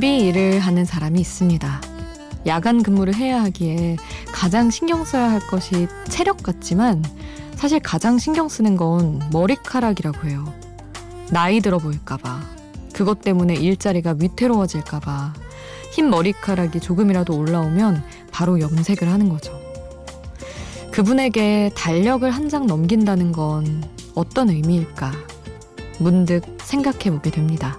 경비 일을 하는 사람이 있습니다. 야간 근무를 해야 하기에 가장 신경 써야 할 것이 체력 같지만 사실 가장 신경 쓰는 건 머리카락이라고 해요. 나이 들어 보일까봐. 그것 때문에 일자리가 위태로워질까봐. 흰 머리카락이 조금이라도 올라오면 바로 염색을 하는 거죠. 그분에게 달력을 한 장 넘긴다는 건 어떤 의미일까? 문득 생각해 보게 됩니다.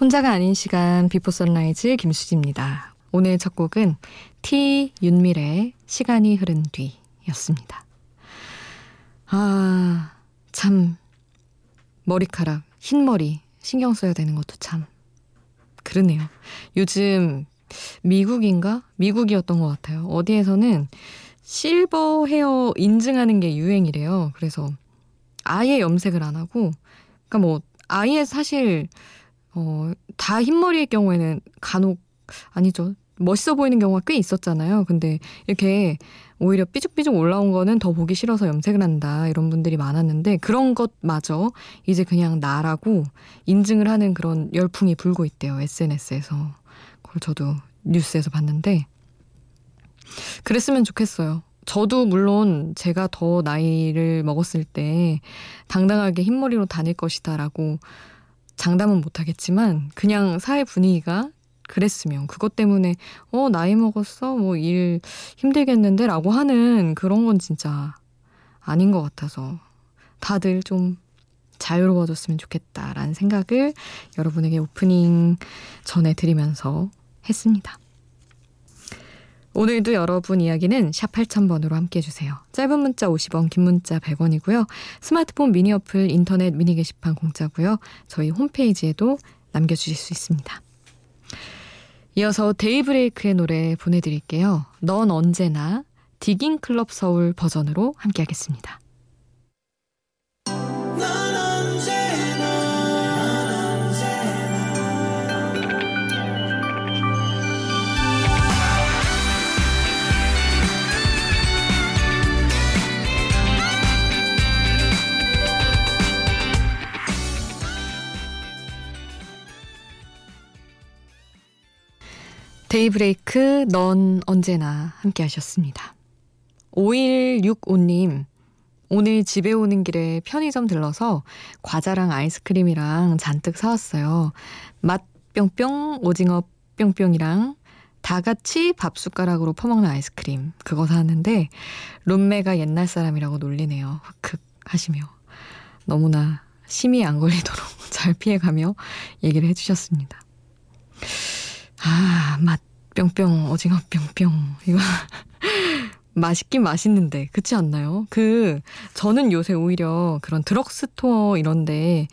혼자가 아닌 시간 Before Sunrise 김수지입니다. 오늘 첫 곡은 티 윤미래의 시간이 흐른 뒤였습니다. 아, 참 머리카락, 흰 머리 신경 써야 되는 것도 참 그러네요. 요즘 미국인가? 미국이었던 것 같아요. 어디에서는 silver hair 인증하는 게 유행이래요. 그래서 아예 염색을 안 하고, 그러니까 뭐 아예 사실 어, 다 흰머리의 경우에는 간혹 아니죠. 멋있어 보이는 경우가 꽤 있었잖아요. 근데 이렇게 오히려 삐죽삐죽 올라온 거는 더 보기 싫어서 염색을 한다. 이런 분들이 많았는데 그런 것마저 이제 그냥 나라고 인증을 하는 그런 열풍이 불고 있대요. SNS에서. 그걸 저도 뉴스에서 봤는데 그랬으면 좋겠어요. 저도 물론 제가 더 나이를 먹었을 때 당당하게 흰머리로 다닐 것이다라고 장담은 못하겠지만 그냥 사회 분위기가 그랬으면 그것 때문에 어 나이 먹었어 뭐 일 힘들겠는데 라고 하는 그런 건 진짜 아닌 것 같아서 다들 좀 자유로워졌으면 좋겠다라는 생각을 여러분에게 오프닝 전해 드리면서 했습니다. 오늘도 여러분 이야기는 샵 8000번으로 함께 해주세요. 짧은 문자 50원, 긴 문자 100원이고요. 스마트폰 미니 어플, 인터넷 미니 게시판 공짜고요. 저희 홈페이지에도 남겨주실 수 있습니다. 이어서 데이브레이크의 노래 보내드릴게요. 넌 언제나 디깅 클럽 서울 버전으로 함께 하겠습니다. 데이브레이크 넌 언제나 함께 하셨습니다. 5165님 오늘 집에 오는 길에 편의점 들러서 과자랑 아이스크림이랑 잔뜩 사왔어요. 맛 뿅뿅 오징어 뿅뿅이랑 다 같이 밥 숟가락으로 퍼먹는 아이스크림 그거 사왔는데 룸메가 옛날 사람이라고 놀리네요. 흑흑 하시며 너무나 심이 안 걸리도록 잘 피해가며 얘기를 해주셨습니다. 아, 맛 뿅뿅, 오징어 뿅뿅. 이거 맛있긴 맛있는데, 그렇지 않나요? 그, 저는 요새 오히려 그런 드럭스토어 이런데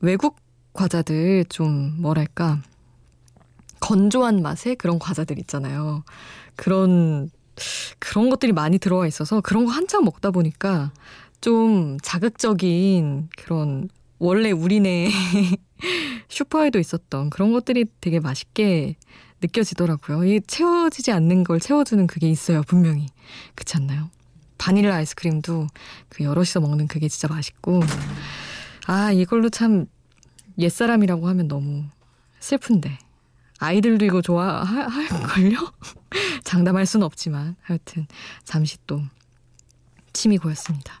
외국 과자들 좀 뭐랄까, 건조한 맛의 그런 과자들 있잖아요. 그런, 그런 것들이 많이 들어와 있어서 그런 거 한참 먹다 보니까 좀 자극적인 그런 원래 우리네 슈퍼에도 있었던 그런 것들이 되게 맛있게 느껴지더라고요. 이 채워지지 않는 걸 채워주는 그게 있어요, 분명히. 그렇지 않나요? 바닐라 아이스크림도 그 여럿이서 먹는 그게 진짜 맛있고. 아, 이걸로 참 옛사람이라고 하면 너무 슬픈데. 아이들도 이거 좋아할걸요? 장담할 수는 없지만. 하여튼, 잠시 또 침이 고였습니다.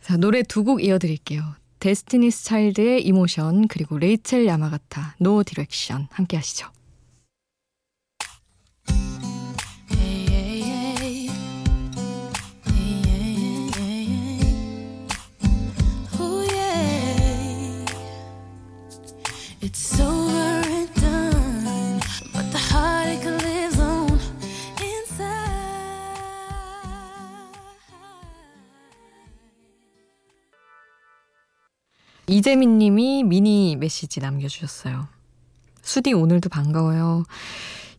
자, 노래 두 곡 이어드릴게요. Destiny's Child의 Emotion 그리고 레이첼 야마가타 No Direction 함께 하시죠. 이재민 님이 미니 메시지 남겨주셨어요. 수디 오늘도 반가워요.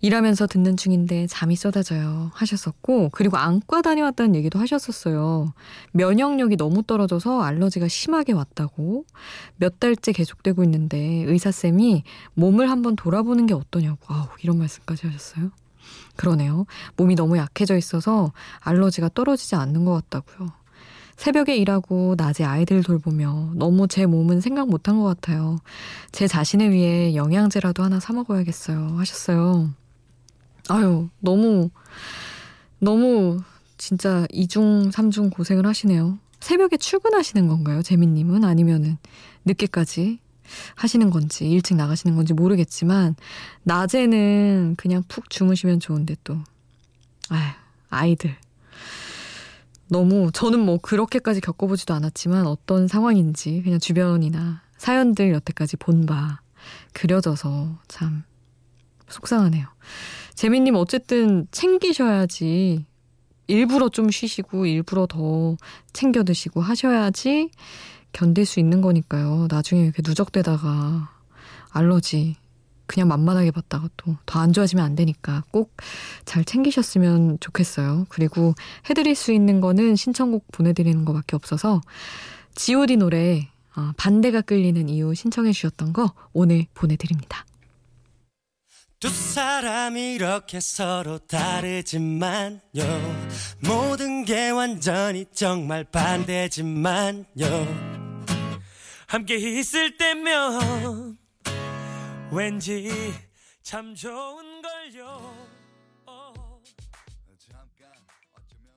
일하면서 듣는 중인데 잠이 쏟아져요 하셨었고 그리고 안과 다녀왔다는 얘기도 하셨었어요. 면역력이 너무 떨어져서 알러지가 심하게 왔다고 몇 달째 계속되고 있는데 의사쌤이 몸을 한번 돌아보는 게 어떠냐고 아우 이런 말씀까지 하셨어요. 그러네요. 몸이 너무 약해져 있어서 알러지가 떨어지지 않는 것 같다고요. 새벽에 일하고 낮에 아이들 돌보며 너무 제 몸은 생각 못한 것 같아요. 제 자신을 위해 영양제라도 하나 사 먹어야겠어요. 하셨어요. 아유, 너무, 너무 진짜 이중삼중 고생을 하시네요. 새벽에 출근하시는 건가요? 재민님은? 아니면은 늦게까지 하시는 건지, 일찍 나가시는 건지 모르겠지만, 낮에는 그냥 푹 주무시면 좋은데 또, 아휴, 아이들. 너무, 저는 뭐 그렇게까지 겪어보지도 않았지만 어떤 상황인지 그냥 주변이나 사연들 여태까지 본 바 그려져서 참 속상하네요. 재민님 어쨌든 챙기셔야지 일부러 좀 쉬시고 일부러 더 챙겨 드시고 하셔야지 견딜 수 있는 거니까요. 나중에 이렇게 누적되다가 알러지 그냥 만만하게 봤다가 또 더 안 좋아지면 안 되니까 꼭 잘 챙기셨으면 좋겠어요. 그리고 해드릴 수 있는 거는 신청곡 보내드리는 거밖에 없어서 G.O.D 노래 어, 반대가 끌리는 이유 신청해 주셨던 거 오늘 보내드립니다. 두 사람 이렇게 서로 다르지만요 모든 게 완전히 정말 반대지만요 함께 있을 때면 왠지 참 좋은 걸요 어. 잠깐 어쩌면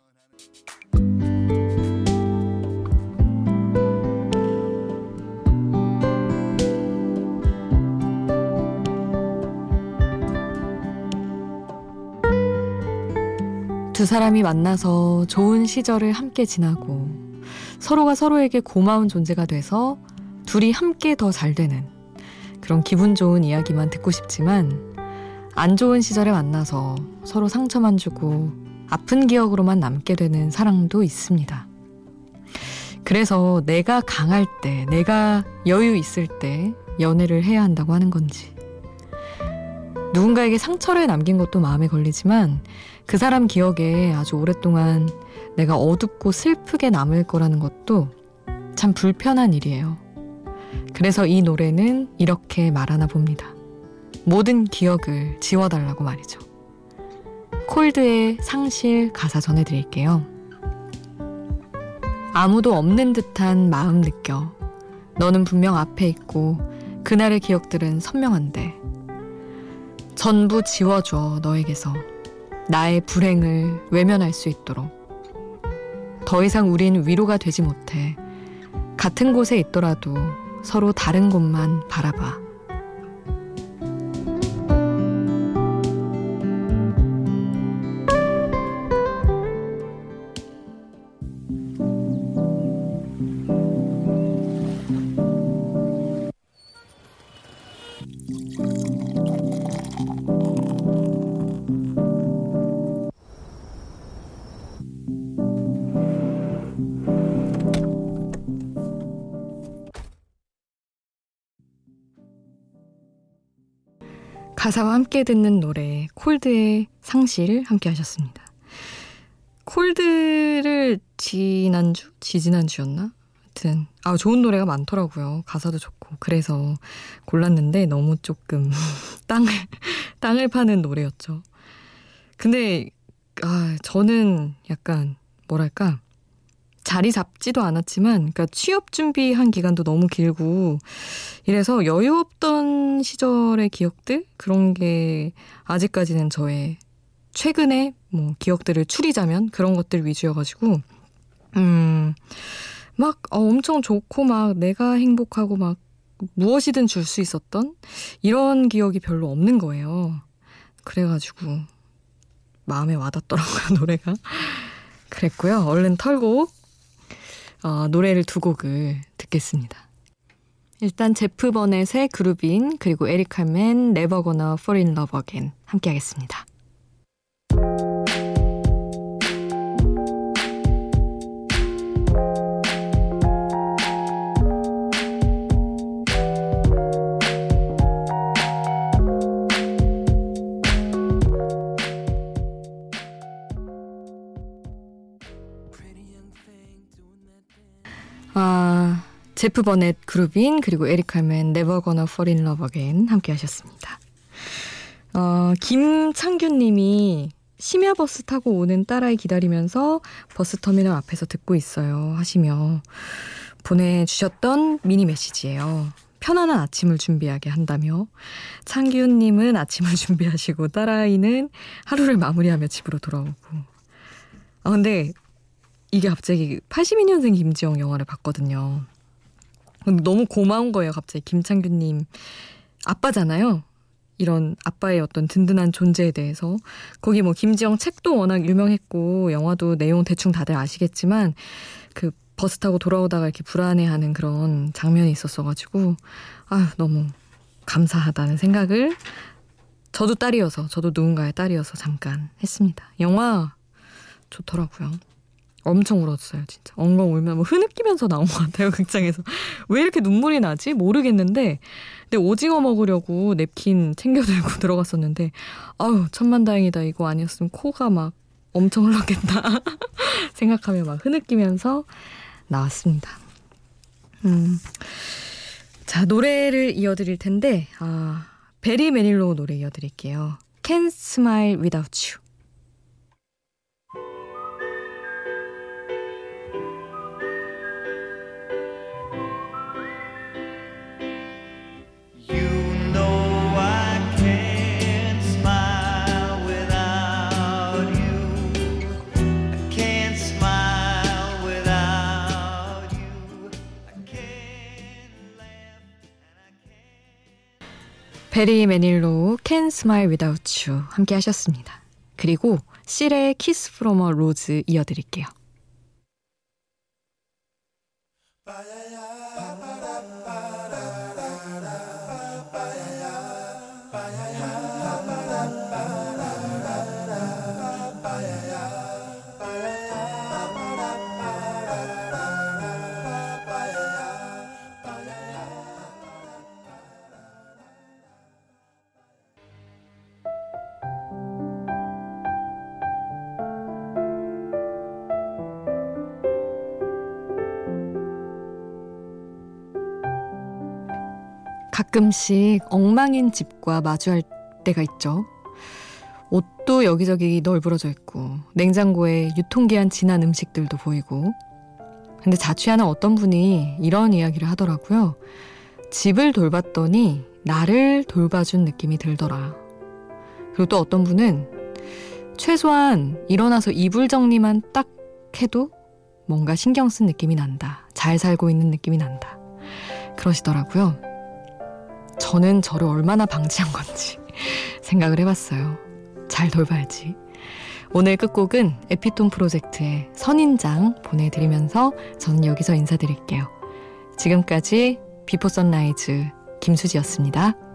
하는 두 사람이 만나서 좋은 시절을 함께 지나고 서로가 서로에게 고마운 존재가 돼서 둘이 함께 더 잘 되는 그런 기분 좋은 이야기만 듣고 싶지만 안 좋은 시절에 만나서 서로 상처만 주고 아픈 기억으로만 남게 되는 사랑도 있습니다. 그래서 내가 강할 때, 내가 여유 있을 때 연애를 해야 한다고 하는 건지. 누군가에게 상처를 남긴 것도 마음에 걸리지만 그 사람 기억에 아주 오랫동안 내가 어둡고 슬프게 남을 거라는 것도 참 불편한 일이에요. 그래서 이 노래는 이렇게 말하나 봅니다. 모든 기억을 지워달라고 말이죠. 콜드의 상실 가사 전해드릴게요. 아무도 없는 듯한 마음 느껴. 너는 분명 앞에 있고 그날의 기억들은 선명한데 전부 지워줘 너에게서 나의 불행을 외면할 수 있도록 더 이상 우린 위로가 되지 못해 같은 곳에 있더라도 서로 다른 곳만 바라봐. 가사와 함께 듣는 노래 콜드의 상실 함께 하셨습니다. 콜드를 지난주? 지지난주였나? 하여튼 아 좋은 노래가 많더라고요. 가사도 좋고 그래서 골랐는데 너무 조금 땅을 땅을 파는 노래였죠. 근데 아 저는 약간 뭐랄까 자리 잡지도 않았지만, 그러니까 취업 준비한 기간도 너무 길고, 이래서 여유 없던 시절의 기억들? 그런 게 아직까지는 저의 최근에 뭐 기억들을 추리자면 그런 것들 위주여가지고, 음, 막 어, 엄청 좋고 막 내가 행복하고 막 무엇이든 줄 수 있었던 이런 기억이 별로 없는 거예요. 그래가지고 마음에 와닿더라고요, 노래가. 그랬고요. 얼른 털고 어, 노래를 두 곡을 듣겠습니다. 일단 제프 버넷의 그루빈 그리고 에릭 칼맨 Fall in Love Again 함께 하겠습니다. 제프 버넷 Groovin' 그리고 에릭 칼맨 Gonna Fall in Love Again 함께 하셨습니다. 어, 김창균 님이 심야 버스 타고 오는 딸아이 기다리면서 버스 터미널 앞에서 듣고 있어요 하시며 보내주셨던 미니 메시지예요. 편안한 아침을 준비하게 한다며 창기훈님은 아침을 준비하시고 딸아이는 하루를 마무리하며 집으로 돌아오고 아 근데 이게 갑자기 82년생 김지영 영화를 봤거든요. 너무 고마운 거예요 갑자기 김창규님 아빠잖아요. 이런 아빠의 어떤 든든한 존재에 대해서 거기 뭐 김지영 책도 워낙 유명했고 영화도 내용 대충 다들 아시겠지만 그 버스 타고 돌아오다가 이렇게 불안해하는 그런 장면이 있었어가지고 아 너무 감사하다는 생각을 저도 딸이어서 저도 누군가의 딸이어서 잠깐 했습니다. 영화 좋더라고요. 엄청 울었어요, 진짜. 엉엉 울면 뭐 흐느끼면서 나온 것 같아요, 극장에서. 왜 이렇게 눈물이 나지? 모르겠는데, 근데 오징어 먹으려고 냅킨 챙겨 들고 들어갔었는데, 아유, 천만 다행이다. 이거 아니었으면 코가 막 엄청 흘렀겠다. 생각하며 막 흐느끼면서 나왔습니다. 음. 자, 노래를 이어드릴 텐데, 아, 베리 메닐로 노래 이어드릴게요. Can't Smile Without You. 베리 매닐로 Can Smile Without You 함께 하셨습니다. 그리고 실의 From a Rose 이어드릴게요. 가끔씩 엉망인 집과 마주할 때가 있죠. 옷도 여기저기 널브러져 있고 냉장고에 유통기한 지난 음식들도 보이고 근데 자취하는 어떤 분이 이런 이야기를 하더라고요. 집을 돌봤더니 나를 돌봐준 느낌이 들더라. 그리고 또 어떤 분은 최소한 일어나서 이불 정리만 딱 해도 뭔가 신경 쓴 느낌이 난다. 잘 살고 있는 느낌이 난다. 그러시더라고요. 저는 저를 얼마나 방치한 건지 생각을 해봤어요. 잘 돌봐야지. 오늘 끝곡은 에피톤 프로젝트의 선인장 보내드리면서 저는 여기서 인사드릴게요. 지금까지 Before Sunrise 김수지였습니다.